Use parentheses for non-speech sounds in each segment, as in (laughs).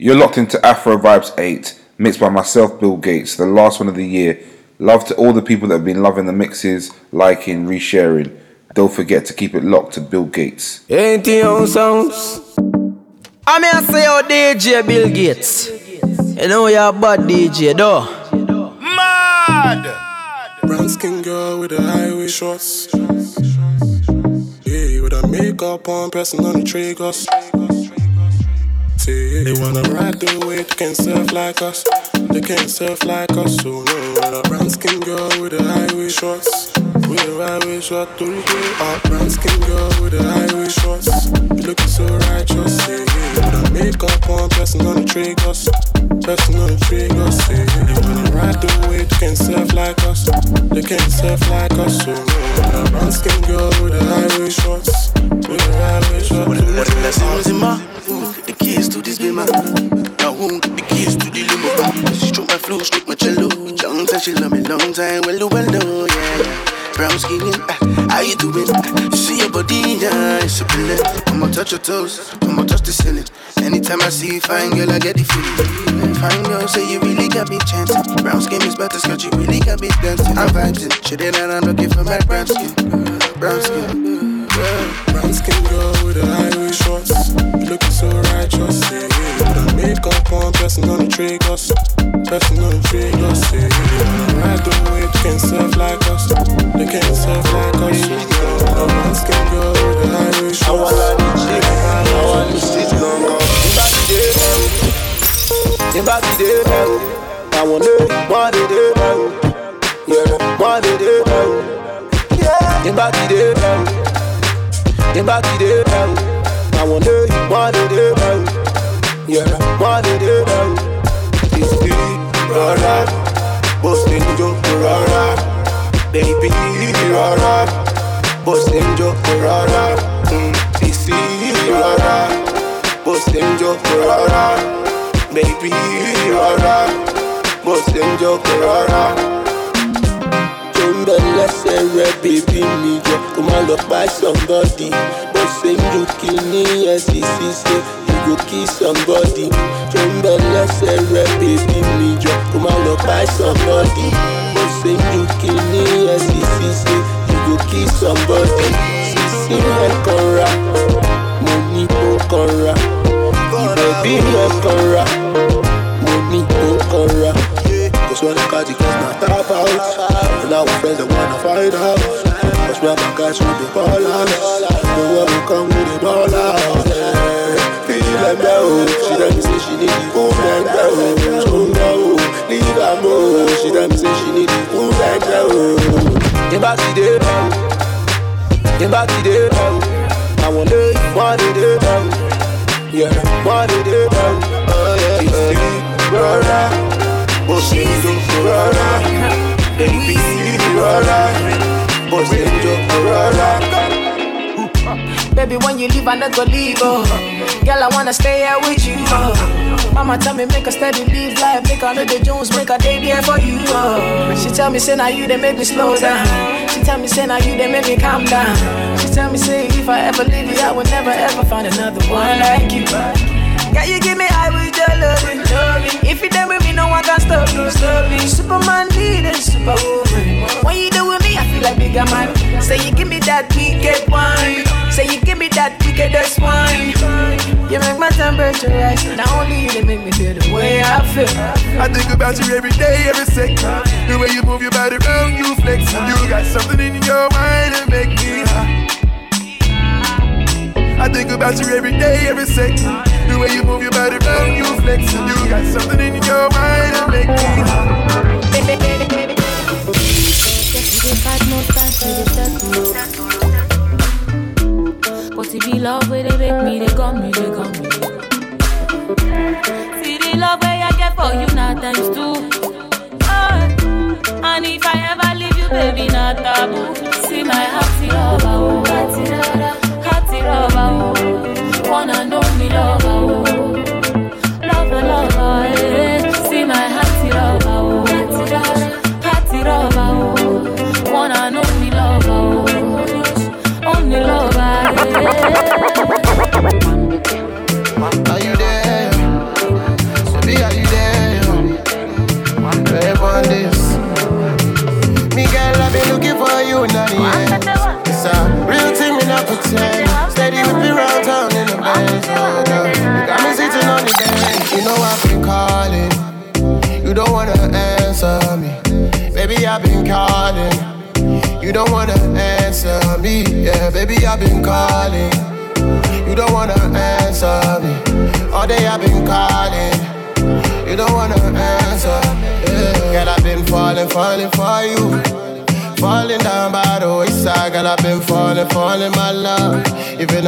You're locked into Afro Vibes 8, mixed by myself, Bill Gates, the last one of the year. Love to all the people that have been loving the mixes, liking, resharing. Don't forget to keep it locked to Bill Gates. Ain't the own sounds? I mean, I say, oh, DJ Bill Gates. You know you're a bad DJ, though. Mad! Brown skin girl with the highway shorts. Yeah, with her makeup on, pressing on the triggers. They wanna ride the wave, they can't surf like us. They can't surf like us, so no. A brown skin girl with the highway shorts. With the highway shorts, do you A brown skin girl with the highway shorts. You looking so righteous, yeah. With her makeup on, pressing on the triggers. Pressing on the triggers, yeah. They wanna ride the wave, they can't surf like us. They can't surf like us, so no. A brown skin girl with the highway shorts. With the highway shorts the keys to this beamer. I get the keys to the limo. She stroke my flow, stroke my cello. Young time, she love me long time. Well, well, do, yeah. Brown skin, uh, how you doing? See your body, yeah, it's a pillar. I'ma touch your toes, I'ma touch the ceiling. Anytime I see you fine, girl, I get the feeling. Fine girl, say you really got me chanting. Brown skin is better, scotch, you really got me dancing. I'm vibing, shit, and I'm looking for my brown skin. Brown skin. Brown skin girl with the highway shorts. Looking so righteous, yeah. With the makeup on, pressing on the triggers. Pressing on the triggers, yeah. Ride the wave, they can't surf like us. They can't surf like us. Brown skin girl with the highway shorts. I wanna be I wanna be street long gone. The now. I wanna what it is now. Yeah, what it is now. Yeah, the body there now. The body they down. I want to you want it they down. Yeah, want it they down. It's the rara, busting joke rara, baby rara, busting joke rara. It's the rara, busting joke rara, baby rara, busting joke rara lọ lẹ́sẹ̀ rẹ bèbí mi jọ kó má lọ pa somebody. Bó ṣe ń ju kíní ncc ṣe you go kill somebody. Tó ń bẹ lẹ́sẹ̀ rẹ bèbí mi jọ kó má lọ pa somebody. Bó ṣe ń ju kíní ncc ṣe you go kill somebody. Sísí rẹ kanra. Mo ní kó kanra. Ìbẹ̀bí rẹ kanra. Mo ní kó kanra. Cause when I got the kids not tap out And our friends that wanna find out. We have my guys the ball out The one who come with the ball out Feel them down. She tell me say she need the food and down. So no, leave her more She tell me say she need the food and down. The body they down The body they down I want to one day down Yeah, one day down Oh yeah, it's the brother rọra baby rọra você rọra. Baby, when you leave, I not go leave, oh. Girl, I wanna stay here with you, oh. Mama tell me make a steady live life. Make a know the Jones, make a day for you, oh. She tell me, say, now you, they make me slow down. She tell me, say, now you, they make me calm down. She tell me, say, if I ever leave you, I will never ever find another one like you. Girl, you give me If you done with me, no one can stop you. Stop me. Superman leading superwoman. When you do with me, I feel like bigger man. Say you give me that wicked wine. Say you give me that wickedest wine. You make my temperature rise. Not only you, they make me feel the way I feel. I think about you every day, every second. The way you move your body around, you flex. You got something in your mind that make me high. I think about you every day, every second. The way you move your body around, you flex. You got something in your mind that make me. But if you love where they make me, they got me, they got me. See the love where I get for you now times two. Oh, and if I ever leave you, baby, not taboo. See my heart, see love, oh, Wanna know me, lover,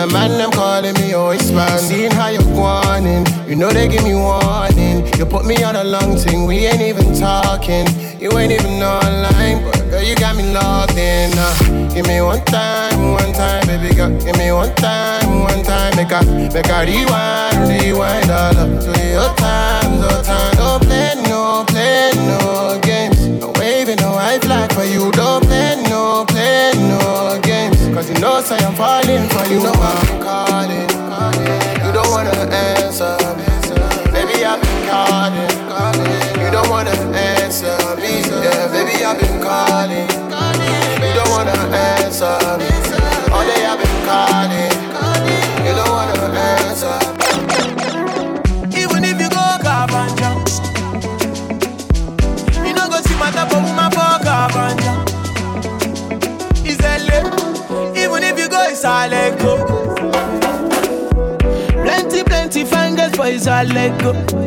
A man, them calling me always man. Seeing how you're wanting, you know they give me warning. You put me on a long thing, we ain't even talking. You ain't even online, but girl, you got me logged in. Uh, give me one time, one time, baby girl. Give me one time, one time. Make a, make a rewind, rewind all up to your time, your time. Don't play, no, play, no games. No waving, no high flag for you. Don't know, say I'm falling for you. Know I'm calling. You don't wanna answer. Baby, I've been calling. You don't wanna answer me. Yeah, baby, I've been calling. I let go.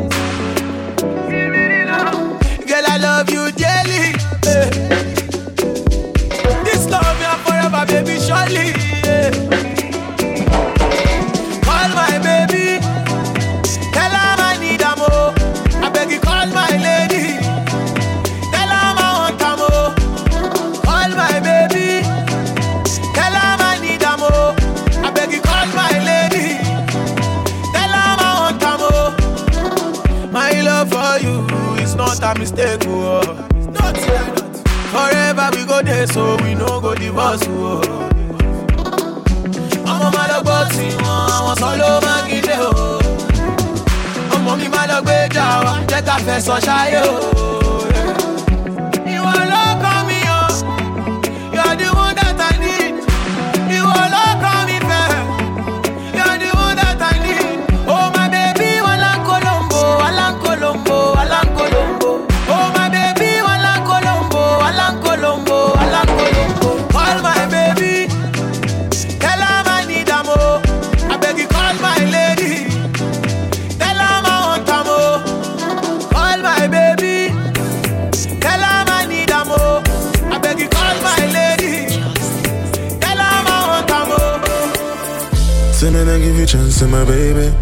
More. Say me I give you chance to my baby.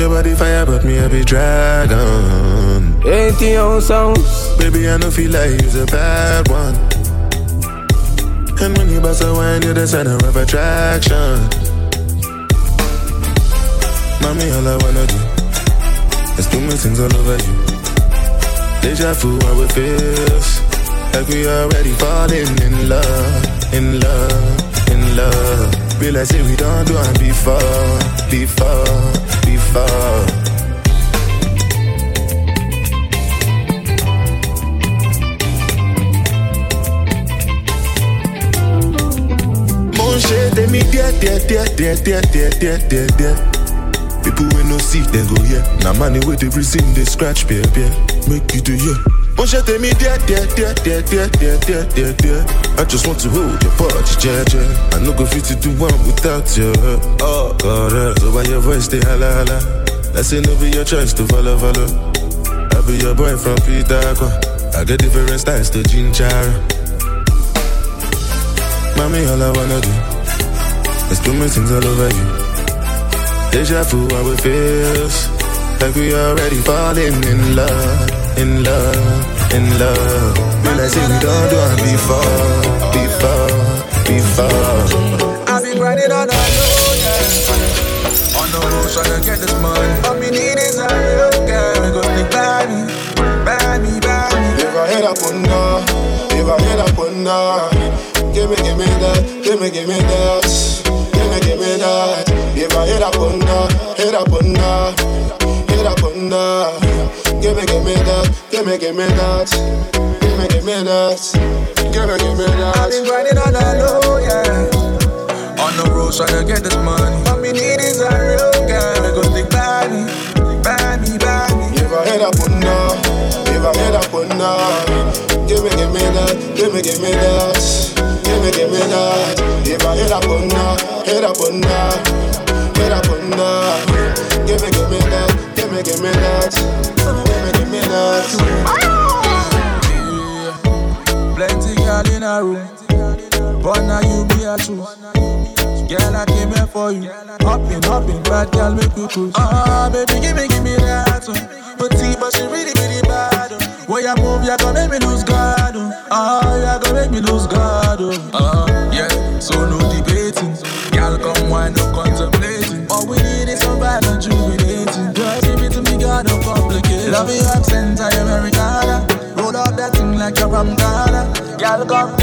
Your body fire, but me I be dragon. Eighty on songs. Baby, I know feel like you're a bad one. And when you bust a wine, you're the center of attraction. Mommy, all I wanna do is do my things all over you. Deja vu, how it feels. Like we already falling in love, in love, in love. Like say we don't do it before, before, before. Ṣe tèmi díẹ̀ díẹ̀ díẹ̀ díẹ̀ díẹ̀ díẹ̀ díẹ̀ díẹ̀ díẹ̀. People wey no see dem go hear. Na money wey dey reason dey scratch bear bear. Make you dey hear. Mo tèmi díẹ̀ díẹ̀ díẹ̀ díẹ̀ díẹ̀ díẹ̀ díẹ̀ díẹ̀ díẹ̀. I just want to hold your body jẹ́jẹ́. I no go fit to do one without you. Oh God, uh, so why your voice hala? Let's say no be your choice to follow follow. I be your boy from Peter. I get different styles to ginger. Mommy, all I wanna do is do my things all over you. Deja vu, how it feels like we already falling in love, in love, in love. When I say we don't do it before, before, before. I've been on the road, yeah. On the road trying to get this money. All me need is a real girl. Go stick by me, by me, by me. If I head up under, if I head up under, give me, give me that, give me, give me that, give me, give me that. If I head up under, head up under, head up under, give me, give me that, give me, give me that, give me, give me that, give me, give me that. I've been grinding on the low, yeah. On the road trying to get this money. All me need is a real girl. Go stick by me, by me, by me. Give a head up on now, if I head up on now, give me, give me that, give me, give me that, give me, give me that. If I head up on now, head up on now, head up on now, give me, give me that, give me, that, give me, give me that. Plenty girl in a room, but now you be a truth. Girl, I came here for you. Hopping, hopping, bad girl, make you cruise. Ah, baby, give me, give me that. Uh. But see, but she really, really bad. Uh. Way you move, you gonna make me lose God. Uh. Ah, you gonna make me lose God. Uh. Ah, yeah, so no debating. Girl, come wine, no contemplating. All we need is some vibe and Love your accent, I Americana. Roll up that thing like you're from Ghana. Girl, come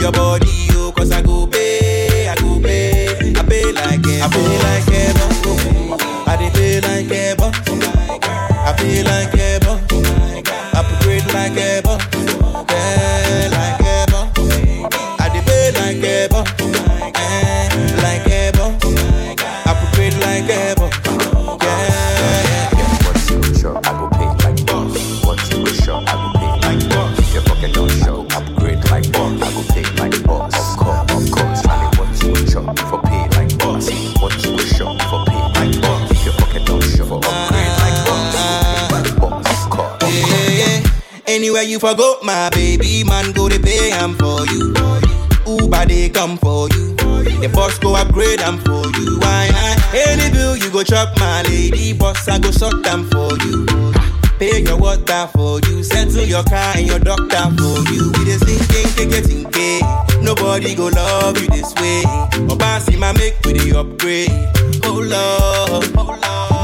your body, oh. Cause I go pay, I go pay, I pay like a I pay like oh. I pay like a I pay like a Anywhere you forgo my baby, man, go to pay am for you. Uber they come for you. The boss go upgrade am for you. Why not? Any bill you go chop my lady, boss I go sort them for you. Pay your water for you, settle your car and your doctor for you. We the thinking, getting pay. Nobody go love you this way. Obasi my make we the upgrade. Oh Lord,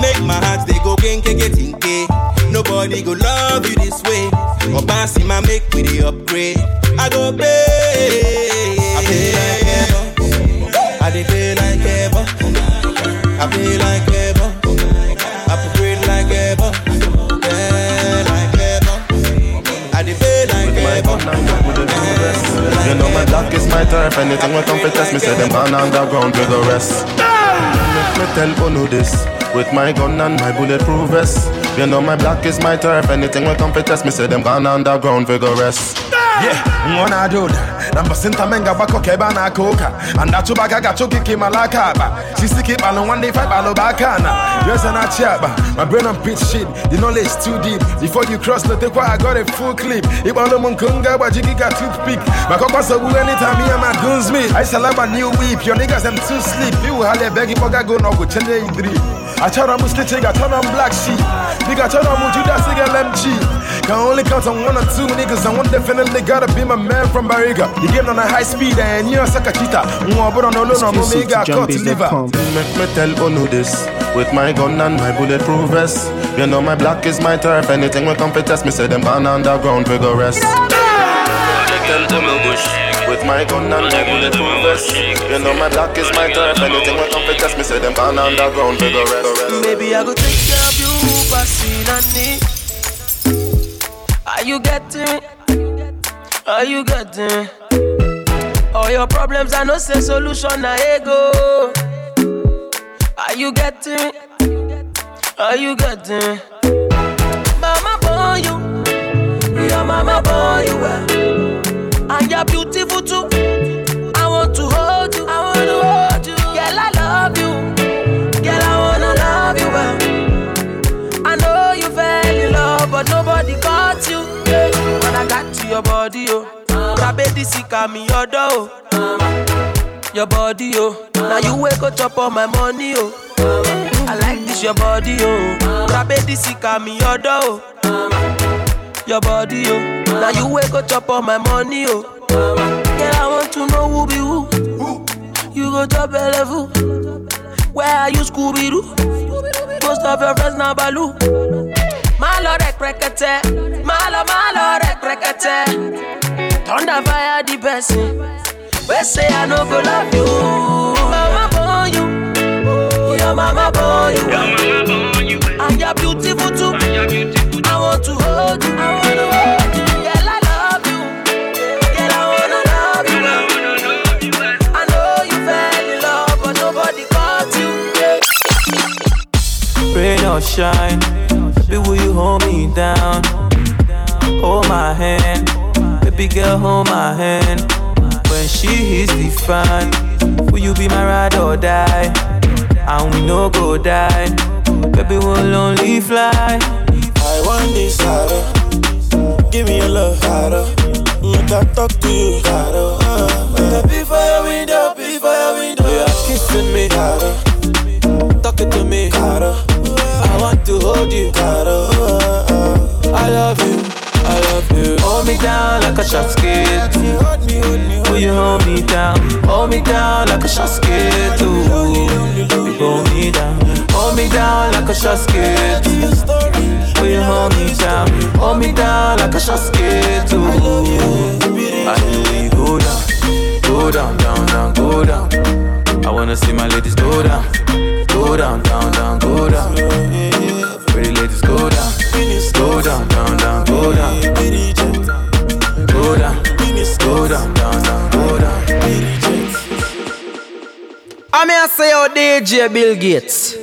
make my heart they go kenke getting pay. Nobody go love you this way. Obasi my make we the upgrade. I go pay. I pay like ever. I dey pay like ever. I pay like ever. Upgrade like ever. Yeah, like ever. I dey pay like ever. You know my dog is my turf Anything will come for test me Say them gone underground with the rest ah! Make me tell Uno this With my gun and my bulletproof vest You know my black is my turf. Anything will come for test me Say them gone underground with the namba sinta menga bako keba na koka anda chuba gaga chuki kimalaka ba sisi kibalo one day fight balo bakana. Yes and I chiaba my brain on pitch shit. The knowledge too deep. Before you cross take I got a full clip? Ibalo munkunga ba jigi got toothpick. Makoko so bu anytime me and my goons meet I sell my new whip. Your niggas them too sleep. You hale begi boga go no go chende idri achara muskete ga turn on black sheep. Nigga turn on mujuda siga LMG can only count on one or two niggas and one definitely gotta be my man from Bariga you get on a high speed and you're a sakachita Mwabura no lono Exclusive mumega to cut liver Make me tell Uno this With my gun and my bulletproof vest. You know my black is my turf. Anything we come to test me, say them born underground, we go rest. Tell them no bush. With my gun and my bulletproof vest. You know my black is my turf. Anything we come to test me, say them born underground, we go rest. Baby, I go take care of you, passing on me. Are you getting me? Are you getting me? All your problems, I no say solution, I ego. Are you getting me? Are you getting me? Sika your door, oh. Your body, oh, now you wake up chop all my money, oh. I like this your body, oh. Rabedi sika me your door, oh. Your body, oh, now you wake up chop all my money, oh. Girl, I want to know who be who. You go a level. Where are you, Scooby Doo? Most of your friends now Baloo. Malo rek rekete, malo malo rek rekete. Thunder fire the person. We say I no go love you. Mama born you, your mama born you, and you're beautiful too. I want to hold you, I wanna hold you. Girl, I love you. Girl, I wanna love you. I know you fell in love, but nobody got you. Yeah. Rain or shine, baby, will you hold me down? Hold my hand, baby girl, hold my hand. When she hits the fan, will you be my ride or die? And we no go die, baby, we'll only fly. I want this harder. Give me your love harder. Make I talk to you harder. Uh. Before your window, before your window. You are kissing me harder. Talking to me harder. I want to hold you harder. Hold me down like a shot skate. Will you hold me down? Hold me down like a shot skate. Ooh, baby, hold me down. Hold me down like a shot skate. Will you hold me down? Hold me down like a shot. Ooh, I you go down, go down, down, down, go down. I wanna see my ladies go down, go down, down, down, go down. Pretty ladies go down, go down, down, down, go down. I mean, I say, oh, DJ Bill Gates.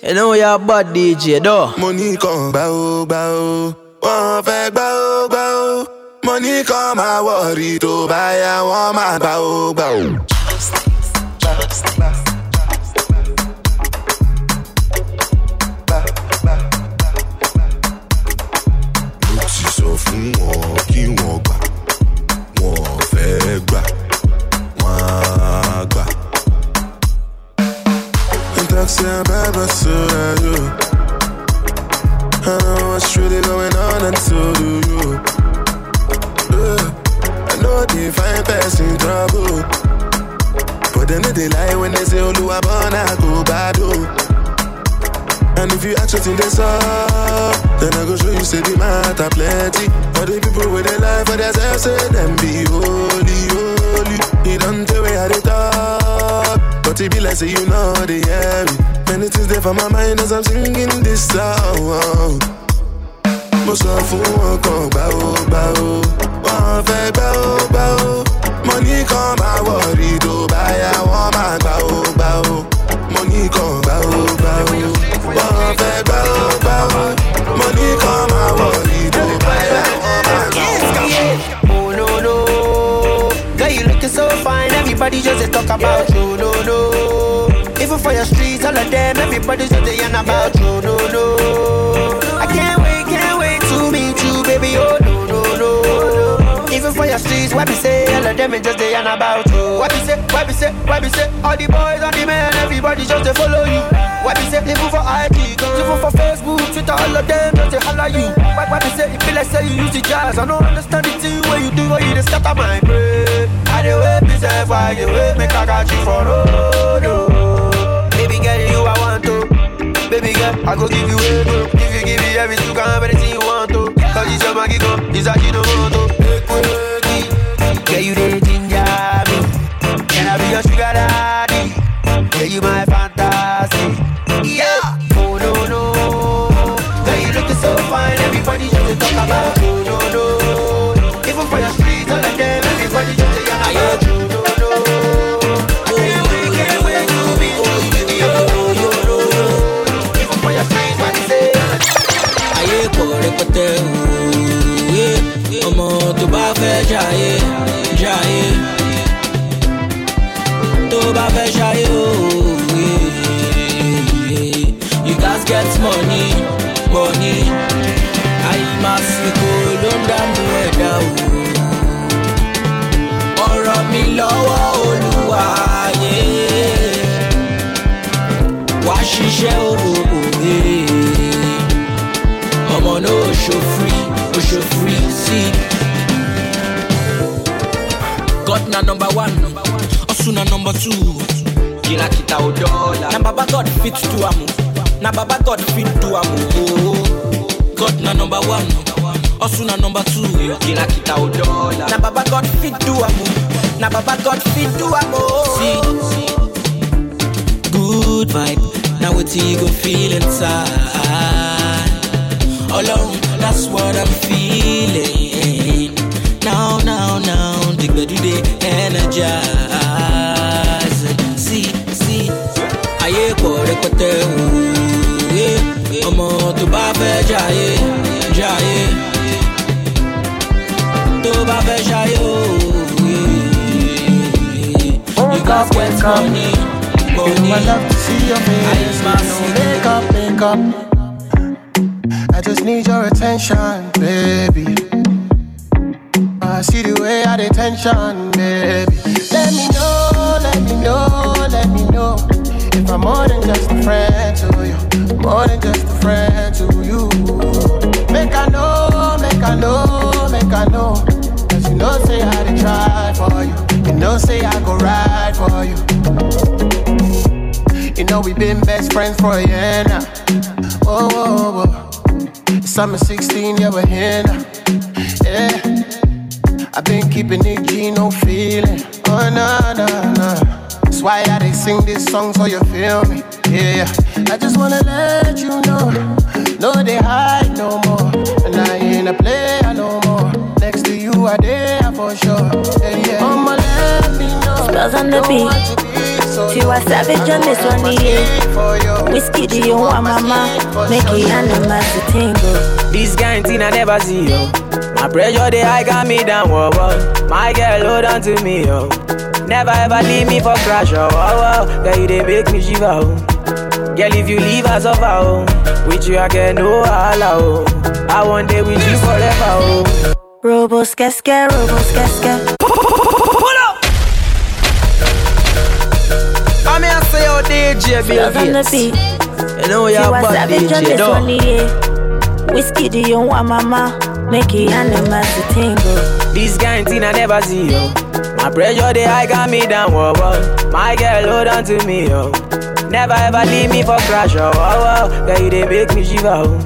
You know you're a bad DJ, though. Money kan gbà ó gbà ó, wọ́n fẹ́ gbà ó gbà ó. Money kan máa wọ̀rí tó bá yá wọ́n máa gbà ó gbà ó. Mo Taxi and Baba you. I know what's really going on and so do you. Yeah. I know they find person trouble. But then they lie when they say Oluwa bona go bad oh. And if you ask what's in this up, then I go show you say the matter plenty. All the people with their life for themselves say them be holy, holy. Don't tell where I they talk, but be like say you know they hear me. Many things there for my mind as I'm singing this song. Mo sọ fún wọn kan gbà ó gbà ó, wọ́n fẹ́ gbà ó ó. Money kan máa wọ̀rí tó bá yá wọ́n máa gbà ó gbà ó. Money kan gbà ó gbà ó, wọ́n fẹ́ gbà ó ó. Money kan máa wọ̀rí Everybody just a talk about you. No no, even for your streets, all of them. Everybody just a yarn about you. No no, I can't wait, can't wait to meet you, baby. Oh. Even for your streets, what we say, all of them is just a yarn about you. What we say, what we say, what we say. All the boys, all the men, everybody just to follow you. What we say, even for IG, even for Facebook, Twitter, all of them just to holler you. What, we say, it feel like say you use the jazz. I don't understand the thing what you do, what you just scatter my brain. I the way myself, I the way make I got you for road. oh. Baby girl, you I want to. Baby girl, I go give you ego. If you give me everything, you can anything you want to. Cause it's your magic, oh. it's a Gino Yeah, wá ṣiṣẹ́ òwò ọmọ náà ṣo free ó ṣo free sí. God na number one ọ̀sùn na number two kìràkìtà ò dọ́ọ̀la. na baba God fit do am o na baba God fit do am o. God na number one ọ̀sùn na number two kìràkìtà ò dọ́ọ̀la. na baba God fit do am o na baba God fit do am o. See, good vibe na wetin you go feel inside. Ọlọ́run that's what I'm feeling. Now now now the gbedu dey energize. See see ayé pọ̀ rẹpẹtẹ òye ọmọ tó bá fẹ́ jayé jayé tó bá fẹ́ ṣayé òye. Oh, you gats get money money. I love to see your face. No make up, make up. I just need your attention, baby. I see the way I dey tension, baby. Let me know, let me know, let me know. If I'm more than just a friend to you, more than just a friend to you. Make I know, make I know, make I know. Cause you know, say I dey try for you. You know, say I go ride for you. You know, we been best friends for a year now. Oh, oh, oh. Summer 16, yeah, we're here now. Yeah. I've been keeping it G, no feeling. Oh, no, no, no. That's why I they sing this song so you feel me. Yeah, I just wanna let you know. No, they hide no more. And I ain't a player no more. Next to you, I there for sure. Yeah, yeah. Mama, let me know. Spells on the beat. Want to be so See what savage on this one, yeah. Whiskey, do you want mama? Make it animals to tingle. This thing I never see, yo. My pressure, they high got me down, whoa, whoa. My girl, hold on to me, yo. Never ever leave me for crash, oh, oh, oh. Girl, you they make me shiver, oh. Girl, if you leave us over, oh. With you, I get no holla, oh. I want day with you forever, oh. Robo skeske, robo skeske. Pull I'm here say your DJ, Spells on the baby. beat. You know See you're what bad savage DJ, this one, though. Whiskey, do you want mama? Make it animals to tingle. This kind thing I never see, yo. My pressure, they high got me down, whoa, whoa. My girl, hold on to me, yo. Never ever leave me for crash, oh, oh, oh. Girl, you they make me shiver, oh.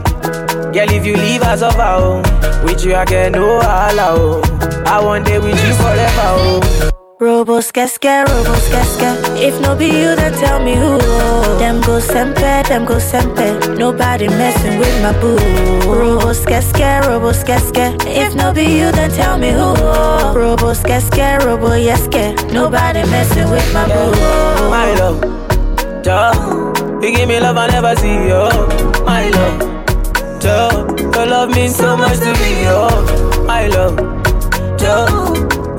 Girl, if you leave us over, oh. With you, I get no holla, oh. I want day with you forever, oh. Robo skeske, robo skeske. If no be you, then tell me who. Them go sempe, them go sempe. Nobody messing with my boo. Robo skeske, robo skeske. If no be you, then tell me who. Robo skeske, robo yeske. Nobody messing with my boo. My love, duh. You give me love I never see, yo. My love, duh. Your love means so much to me, yo. My love, duh.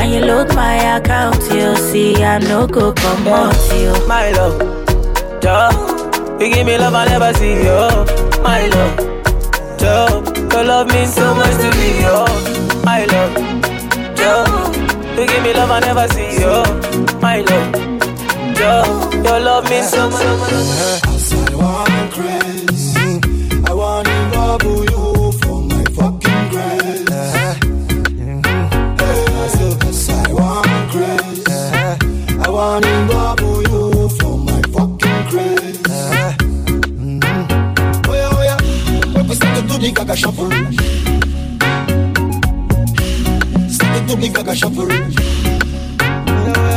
And you load my account, you see, I no go come out, you. My love, duh. You give me love I never see, yo. My love, love means so much to me, oh. My love, Joe. You give me love I never see, oh. My love, Joe. Your love means so much. I want crazy. I want to bubble you gaga shuffle. Do the gaga shuffle.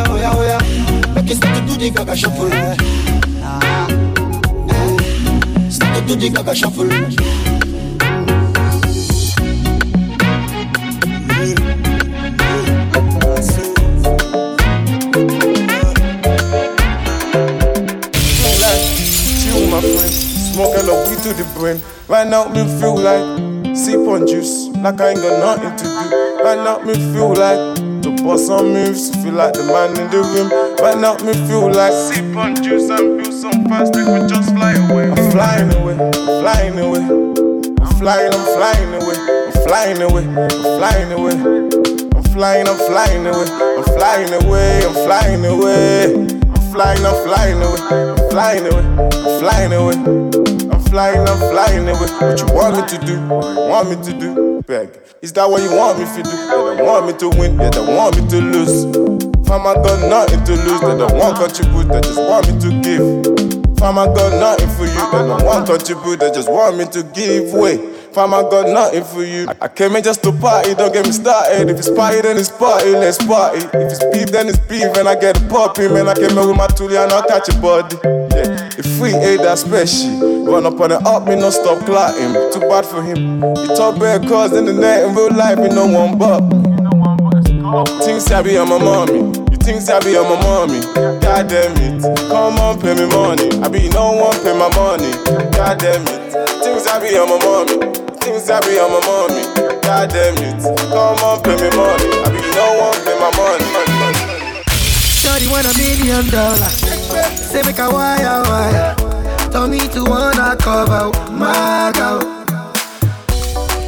Oh yeah, oh yeah. Make it start to do the gaga shuffle. Start to do the gaga shuffle. To the brain. Right now me feel like sip on juice, like I ain't got nothing to do. Right now me feel like to bust some moves, feel like the man in the room. Right now me feel like sip on juice and build some fast, could just fly away. I'm flying away, I'm flying away. I'm flying, I'm flying away, I'm flying away, I'm flying away. I'm flying, I'm flying away, I'm flying away, I'm flying away. I'm flying, I'm flying away, I'm flying away, I'm flying away. Flying, I'm flying away. What you want me to do? Want me to do? Beg. Is that what you want me to do? They don't want me to win, they want me to lose. Fam, I got nothing to lose, they don't want contribute, they just want me to give. Fam, I got nothing for you, they don't want contribute, they just want me to give way. Fam, I got nothing for you. I, came in just to party, don't get me started. If it's party, then it's party, let's party. If it's beef, then it's beef, and I get a poppy. Man, I came in with my toolie and I'll catch a body. Yeah, if we ain't that special, run up on it up, me no stop clotting. Too bad for him. He talk bad cause in the net, in real life, me no one but. Things I be on my mommy. You think I be on my mommy? God damn it. Come on, pay me money. I be no one pay my money. God damn it. Things I be on my mommy. Things I be on my mommy. God damn it. Come on, pay me money. I be no one pay my money. Shorty want a million dollars. Say make a wire wire. Tell me to wanna cover my girl.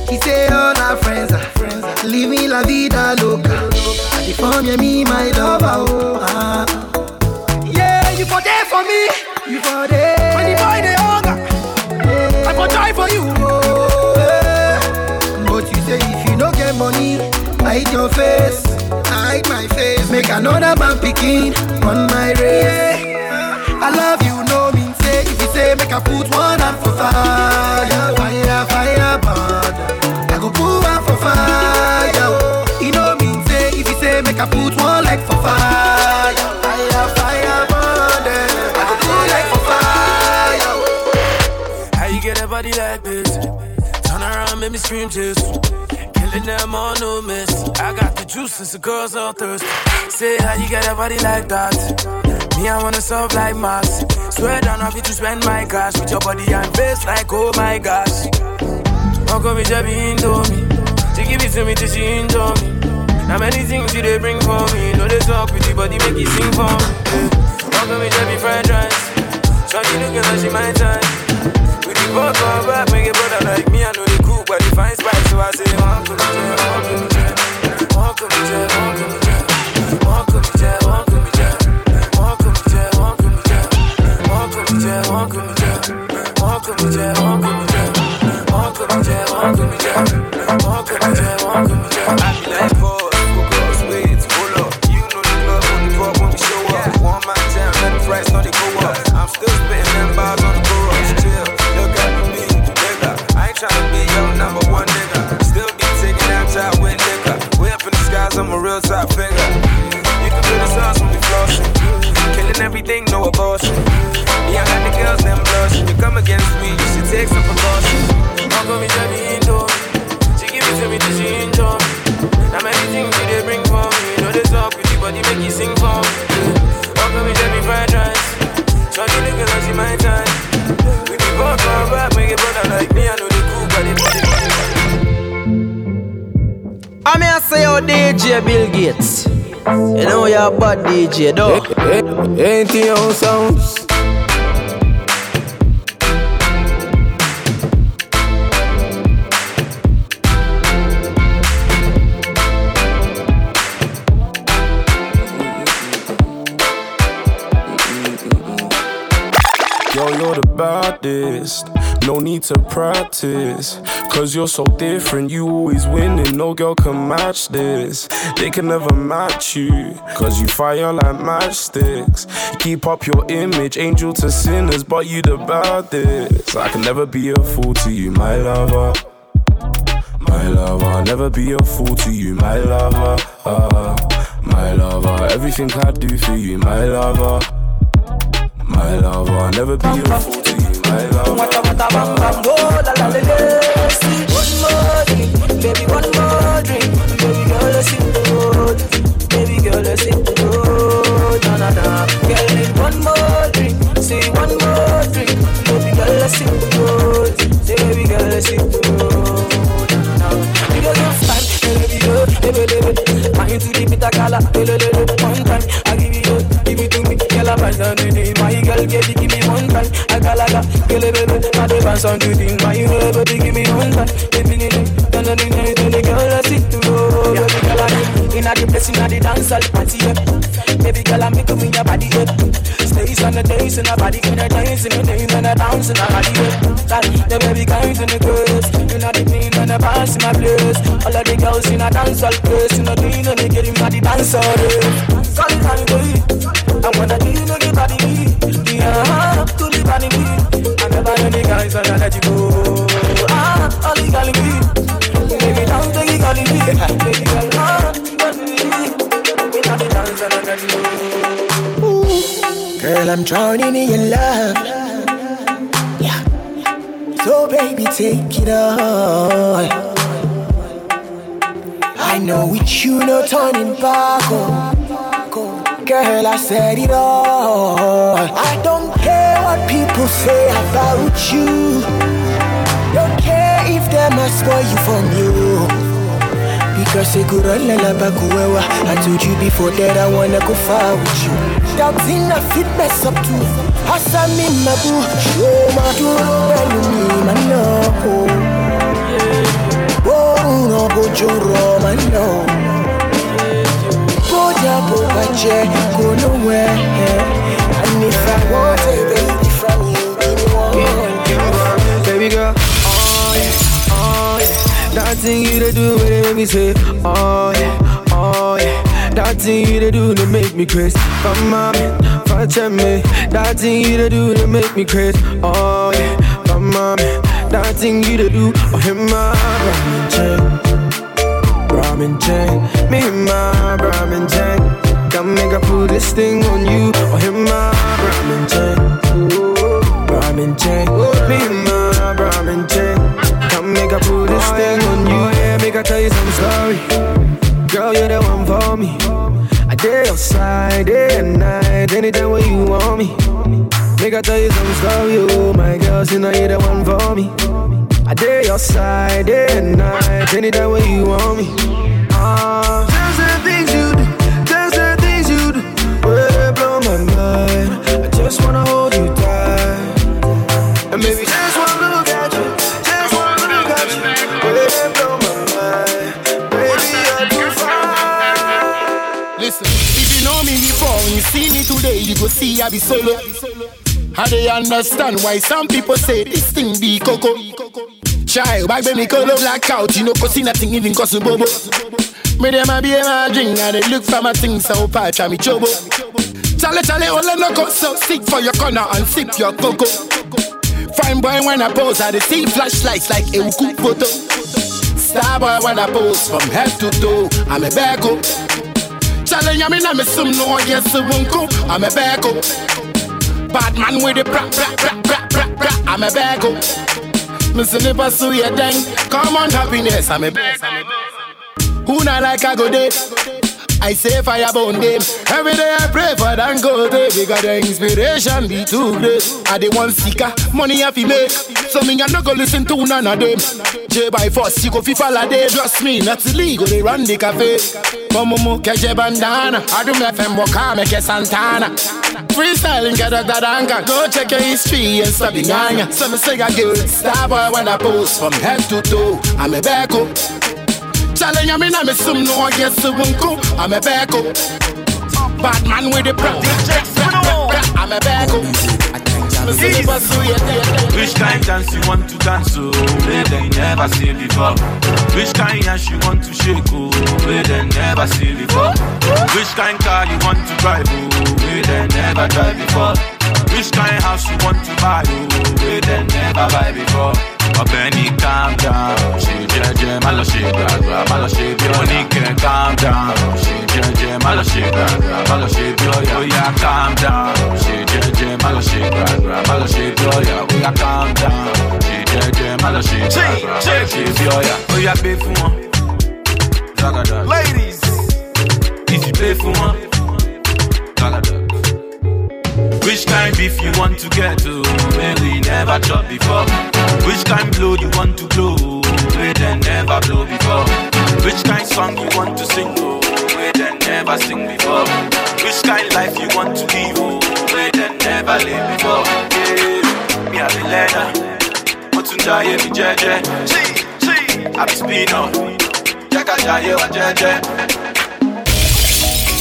He say all our friends are friends. Living la vida loca. If me, my lover. Oh, ah. Yeah, you for there for me. You for there. For die for you. Oh. Eh. But you say if you no get money, hide your face. Hide my face. Make another man picking on my race. I love you, no mean say. If you say make I put one hand for fire, fire, body like this? Turn around, make me scream just. Killing them all, no miss. I got the juice since the girls all thirsty. Say how you get a body like that? Me, I wanna solve like Max. Swear down, I'll to spend my cash with your body and face like oh my gosh. You just be into me? She give it to me till she into me. Now many things you they bring for me. Know they talk with you, body make you sing for me. Yeah. You just be fried rice? Shawty looking like she my time. The fuck on back, make it brother like me. I know they cool, but they find spice. So I say, walk with me, Jay, walk with me, Jay. Walk with me, Jay, walk up. Know the the up. The go up. I'm still spitting them bars on the skies, I'm a real top figure. You can feel the sauce when we flossing. Killing everything, no abortion. Me, I got the girls, them blushing. You come against me, you should take some precaution. You just be into me? She give it to me till she enjoy me. Now things you they bring for me. You know they talk with you, but you make you sing for me. You just be fried rice? Shawty looking like she my time. We be both come back, make it brother like me. I know yo, DJ Bill Gates. You know you're a bad DJ, though. Ain't your own sounds. need to practice. Cause you're so different, you always winning. No girl can match this. They can never match you. Cause you fire like matchsticks. You keep up your image, angel to sinners, but you the baddest. I can never be a fool to you, my lover. My lover, I'll never be a fool to you, my lover. Uh, my lover, everything I do for you, my lover. My lover, I'll never be a fool to you, One more drink, baby, one more drink. Baby girl, let's hit the road. Baby girl, let's hit the road. Girl, need one more drink. Say one more drink. Baby girl, let's hit the road. Say baby girl, let's hit the road. Na na na. Because you're fine, baby girl, baby baby. Mind to the bitter. One time, I give you, give it to me, girl, I'm My girl, get I a, girl, baby, I do dance on the thing. My baby, give me one time. Baby, baby, dun dun dun dun dun. Girl, let's hit the road. Baby girl, I inna the place, inna the dance hall party. yeah. Baby girl, I make up in your body. yeah. Stays on the days in her body, in the dance, in the days, in the dance, in her body. yeah. The baby kind in the girls, inna the clean and the pass in my place. All of the girls in a dance hall place, inna the and they get inna the dance hall. yeah. Solid time to it. I wanna be in the body, yeah, guys and I let you go. Ah, baby, you. Girl, I'm drowning in your love. Yeah. So baby, take it all. I know with you, no turning back. Oh. Girl, I said it all. I don't what people say about you. Don't care if they must spoil you from you. Because they could run kuwewa. I told you before that I wanna go far with you. Doubting a fit mess up too. Hasa mi mabu, show my duro me man no. Oh no go joro man no. Down go bache, go nowhere. And if I want a That thing you to do it make me say, oh yeah, oh yeah. That thing you to do to make me crazy. Come on, touch me. That thing you to do to make me crazy. Oh yeah, come on, that thing you to do. Oh, him my ramen chain, ramen chain. Me and my ramen chain. Come make I put this thing on you. Oh, him my ramen chain, ramen chain. Me and my ramen chain. Make I put this thing on you. Yeah, make I tell you some story. Girl, you're the one for me. I dare your side day and night, anytime when you want me. Make I tell you some story, oh my girl, see now you're the one for me. I dare your side day and night, anytime when you want me. Ah, go see I be solo. How they understand why some people say this thing be coco. Child, back when me color black out, you know, cause see nothing even cause a bobo. Me dem a be my drink and they look for my things so patch me chobo. Chale chale, all no go so sick for your corner and sip your coco. Fine boy when I pose, I dey see flashlights like a photo. Star boy when I pose from head to toe, I'm a bego. Chale yami na me sum no yes wunko, I'm a bego. Bad man with the bra bra bra bra bra bra, I'm a bego. Missing the pursue your dang, come on happiness, I'm a bego. Who not like I go there? I say fire burn them. Every day I pray for them go there eh, because the inspiration be too great. I the one seeker, money I fi make. So me I not go listen to none of them. J by force, you go fi follow them. Trust me, not illegal. They run the cafe. Momo mo keje bandana. I do me FM boka make a Santana. Freestyling get a gadanga. Go check your history and stop the ganya. So me say I good. Star boy when I post from head to toe. I'm a back up. Challenge me na me sum no guess wunko. I'm a back up. Bad man with the bra. I'm a back up. Me see me pursue you, yeah. Which kind dance you want to dance, oh, where they never see before? Which kind ass you want to shake, oh, where they never see before? Which kind car you want to drive, oh, where they never drive before? Which kind house you want to buy, oh, where they never buy before? Ọ̀gbẹ́ni calm down, ṣe jẹ́jẹ́, má lọ ṣe gbàgbà, má lọ ṣe bí ọ̀yà. Oníkẹ́ calm down, ṣe jẹ́jẹ́, má lọ ṣe gbàgbà, má lọ ṣe bí ọ̀yà. Oya calm down, ṣe jẹ́jẹ́, má lọ ṣe gbàgbà, má lọ ṣe bí ọ̀yà. Oya calm down, ṣe jẹ́jẹ́, má lọ ṣe gbàgbà, má lọ ṣe bí ọ̀yà. Oya gbé fún wọn. Ladies, pay for one, which kind beef you want to get to? Where we never chop before. Which kind blow you want to blow? Where they never blow before. Which kind song you want to sing? Oh, where they never sing before. Which kind life you want to live? Oh, where they never live before. Yeah, me a the leather. What's in jaye mi jeje? Chi, chi, I be spin up. Jaka jaye wa jeje.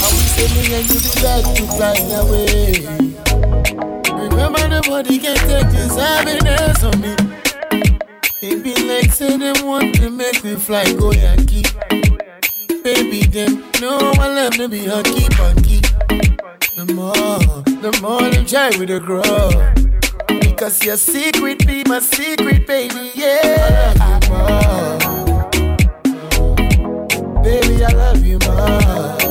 I will say me and you decide to fly away. Remember the body can take this happiness on me. It be like say them want to make me fly go Yankee. Baby, them no one let me be a keep on keep. The more, the more them try with the grow. Because your secret be my secret, baby, yeah. I love you more. Baby, I love you more.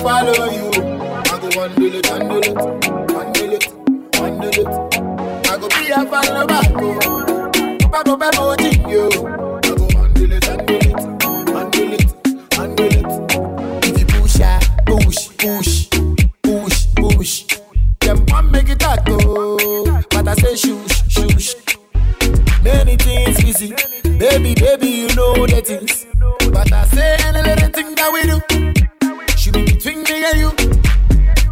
Follow you. I go handle it, handle it, handle it, handle it. I go be a follow back. oh. Papa, Papa, you. I go handle it, handle it, handle it, handle it. If you push, I push, push, push, push. Them want make it hot oh. go, but I say shush, shush. Many things we baby, baby, you know the things. But I say any little thing that we do, between me and you.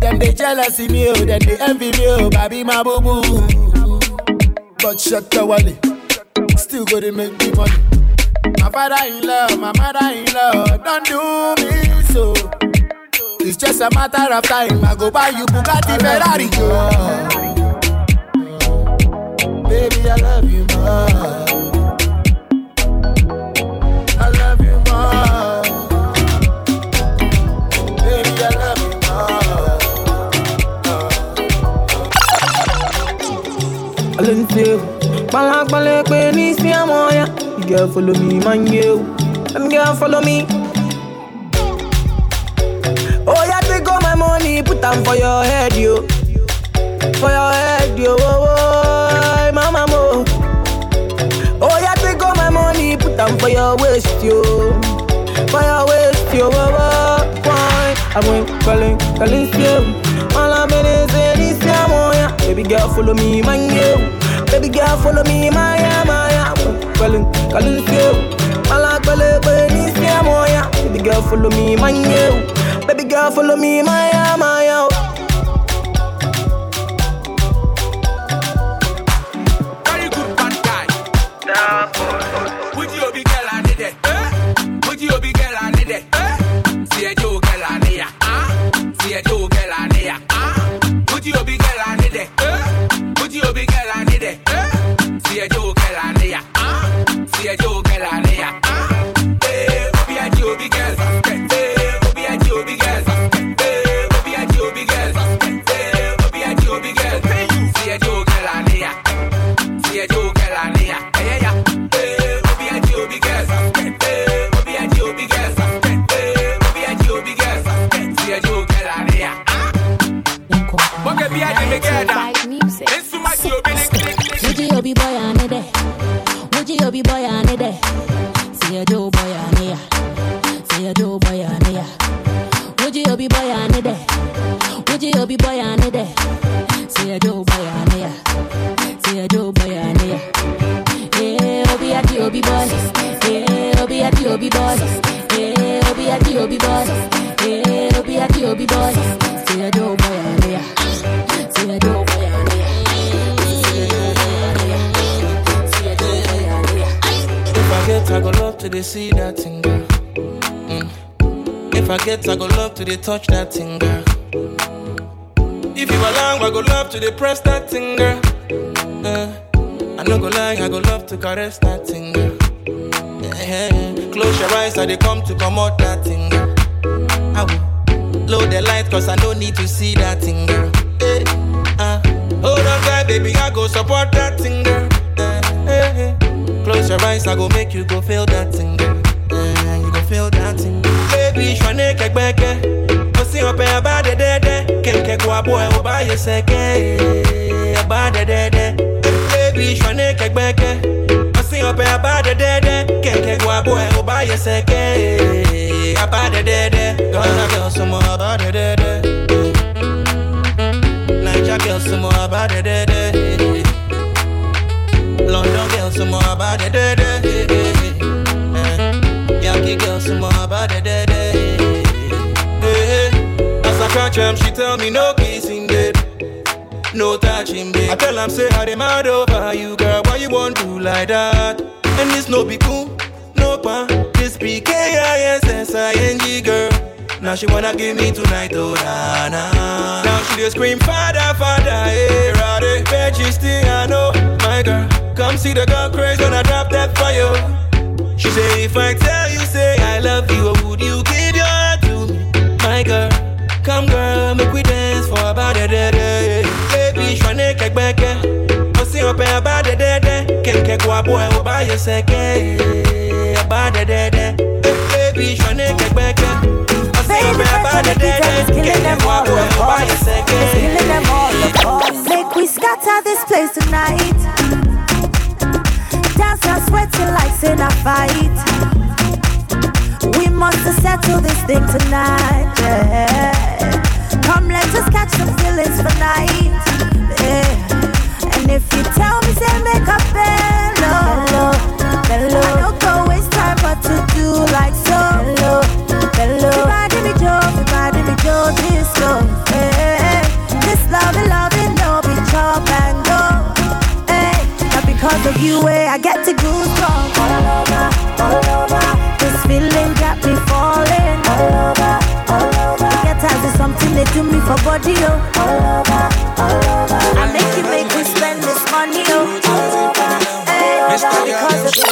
Them they jealous of me, oh, then they envy me, oh, baby, my boo boo. But shut the wallet, still gonna make me money. My father in law, my mother in law, don't do me so. It's just a matter of time. I go buy you Bugatti Ferrari. Baby, I love you more. Alense, balak balak ni si amoya. You girl follow me, man you. Them girl follow me. Oh yeah, take all my money, put them for your head, yo. For your head, yo. Oh, oh, mama mo. Oh yeah, take all my money, put them for your waist, yo. For your waist, yo. Oh, oh? I'm calling, calling you. All I'm in is this amoya. Baby girl, follow me, man you. Baby girl, follow me, Maya, Maya. Calling, calling you. All I'm calling, calling this amoya. Baby girl, follow me, man you. Baby girl, follow me, Maya, Maya. Caress that thing. Yeah, yeah. Close your eyes, I they come to come out that thing. I load the light, cause I don't need to see that thing, girl. Eh, uh, hold on tight, baby, I go support that thing, girl. Eh, eh, eh. Close your eyes, I go make you go feel that thing, girl. Eh, you go feel that thing. Baby, shwane kekbeke. Osi ope abade dede. Kenke kwa boy oba yeseke. Abade dede. Baby, shwane kekbeke. Osi ope abade dede. Kenke kwa boy oba yeseke. Abade dede. Gonna girl some more abade dede. Niger girl some more abade dede. London girl some more about the day Yankee girl some more about the day As I catch him, she tell me no kissing, I tell him, say, how they mad over you, girl. Why you want to like that? And this no be cool, no pan. This be K-I-S-S-I-N-G, girl. Now she wanna give me tonight, oh na na. Now she just scream, Father, Father, eh, hey, Roddy. Bet she still, I know, my girl. Come see the girl crazy when I drop that fire. She say, if I tell you, say I love you, oh, would you give your heart to me, my girl? Come, girl, make we dance for about a day, day. Baby, shwane kekbeke. Osi ope about a day, day. Kenke kwa boy, oba yeseke. Killing them all apart. Make we scatter this place tonight. Dance and like in a fight. We must settle this thing tonight. Yeah. Come, let us just catch some feelings for night. Yeah. And if you tell me, say make a bello, bello. I don't go waste time, but to do like so. Bello, bello. Everybody me Joe, everybody me Joe, this love. Yeah. This love, love, no be chop and go. Hey, not because of you, eh, I get to goosebumps all over, all over. This feeling got me falling all over, all over. Get as is something they do me for body, oh. All over, all over. This money, oh. Not because of.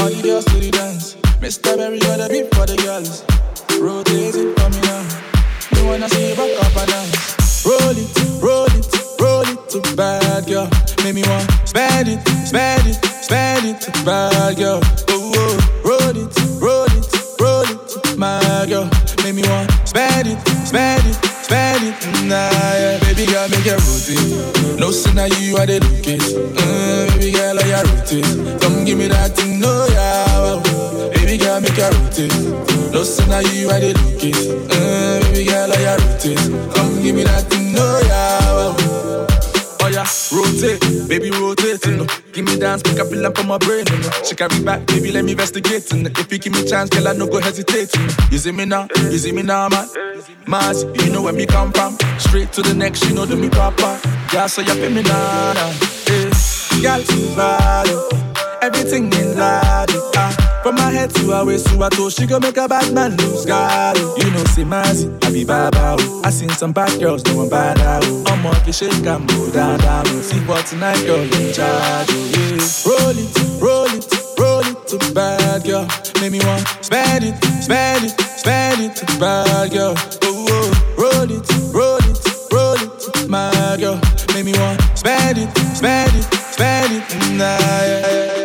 All the girls to the dance. Mr. Berry on the beat for the girls. Rotating for me now. You wanna see back up and dance. Roll it, roll it, roll it to bad girl. Make me want spend it, spend it, spend it to bad girl. Are the looking. Uh, baby girl, I are rotate. Come give me that thing, no, yeah. Baby girl, make it rotate. No sinner, you are the looking. Uh, baby girl, I are rotate. Come give me that Dance, up a lamp on my brain, know. She carry back, baby, let me investigate, know. If you give me chance, girl, I no go hesitate, you see me now, you see me now, man. Mars, you know where me come from. Straight to the next, you know do me proper. Yeah, so you feel me now, now. Hey, girl, bad, oh. everything in line. From my head to her waist to her toe, she gon' make a bad man lose God. You know, say Mazzy, I be. Oh. I seen some bad girls doing bad. Oh. I'm on the shake and move down, down. See what tonight, girl, in charge. Yeah. Roll it, roll it, roll it to bad girl. Make me want spend it, spend it, spend it to bad girl. Oh, oh. roll it, roll it, roll it to my girl. Make me want spend it, spend it, spend it. Nah, yeah, yeah.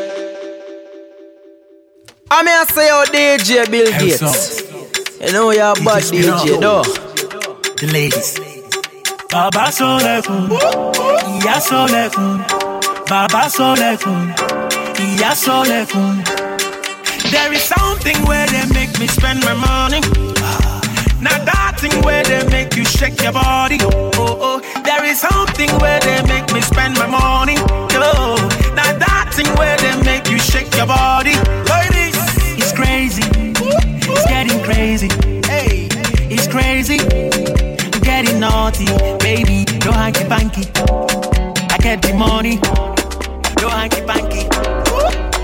I mean, I say, oh, DJ Bill Gates. You know you're a bad DJ, though. The ladies. Baba Solekun, Iya Solekun, Baba Solekun, Iya Solekun. There is something where they make me spend my money. Now that thing where they make you shake your body. Oh, oh. There is something where they make me spend my money. Oh, now that thing where they make you shake your body. Ladies, crazy. Hey, it's crazy. I'm getting naughty, baby. No hanky panky. I get the money. No hanky panky.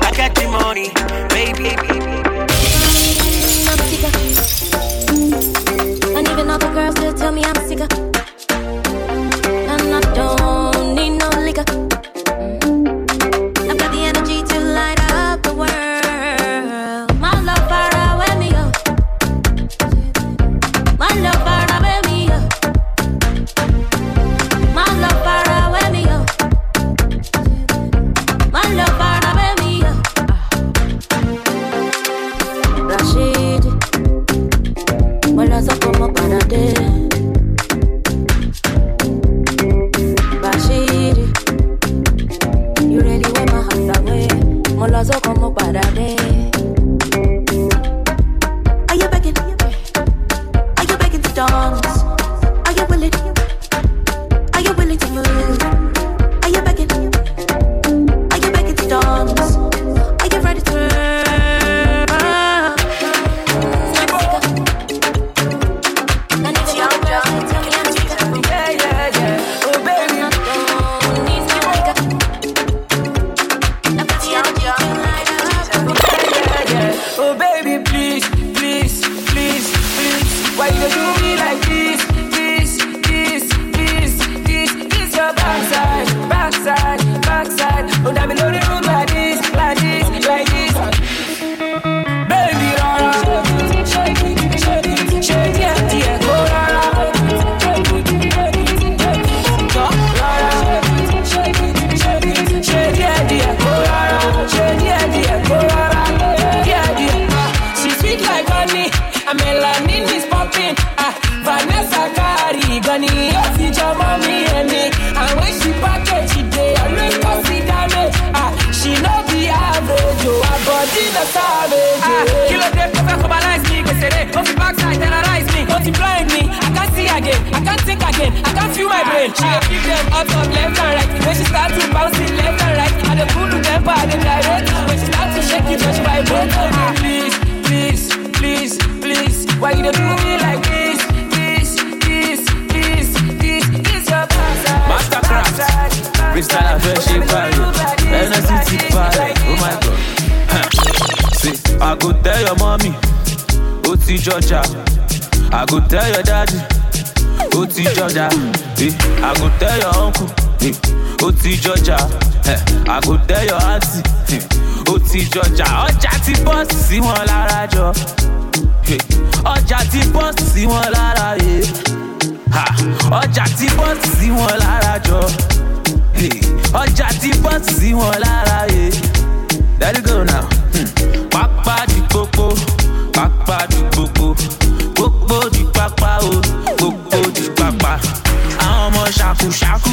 I get the money, baby. And even other girls still tell me I'm sicker. I can't think again, I can't feel my brain. She will give them up, up, left and right. When she starts to bounce it left and right, I don't cool temper, I don't direct. When she starts to shake it, when she vibrate. Ah, please, please, please, please, why you don't do me like this? This, this, this, this, this your passage. Masterkraft, Bristol Affection Party, NSC Party, oh my God. (laughs) See, I go tell your mommy, Oti Georgia. I go tell your daddy. ó ti jọjà. I go tell your uncle, ó ti jọjà. I go tell your aunty, ó ti jọjà. Ọjà ti bọ́ọ̀sì sí wọn lára jọ. Ọjà ti bọ́ọ̀sì sí wọn lára yé. Ọjà ti bọ́ọ̀sì sí wọn lára jọ. Ọjà ti bọ́ọ̀sì sí wọn lára yé. Let go now. Hmm, pápá di gbogbo, pápá di gbogbo, gbogbo di pápá o, gbogbo. ṣàkà àwọn ọmọ ṣàkùṣàkù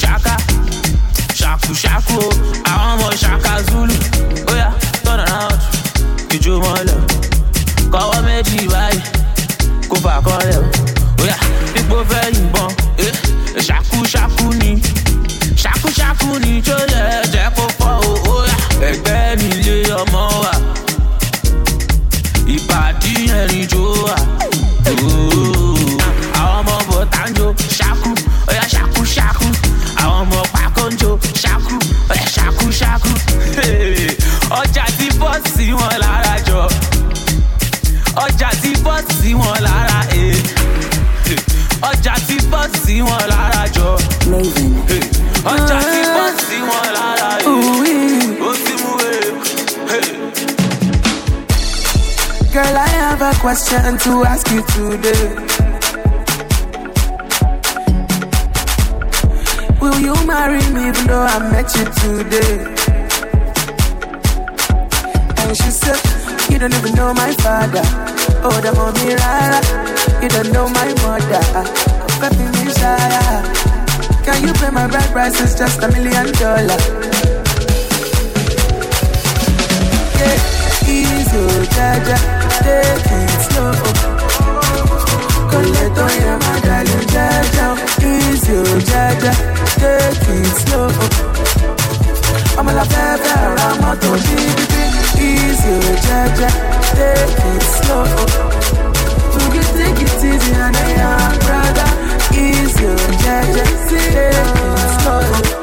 shaku ṣàkùṣàkù àwọn ọmọ shaka zulu. Bóyá turn around. Ìjó mọ́lẹ̀ kọ́wọ́ méjì báyìí. Kó bá kọ́lẹ̀ bóyá pípò fẹ́ shaku eh, shaku ni. Shaku shaku ni tó. to ask you today. Will you marry me even though I met you today? And she said, You don't even know my father. Oh, the mommy, rara. You don't know my mother. Oh, baby, me, Sarah. Can you pay my bride price? It's just a million dollars. Yeah, easy, oh, yeah. take it slow. Easy take it slow. Take it easy and I brother, easy o jẹ́jẹ́, take it slow.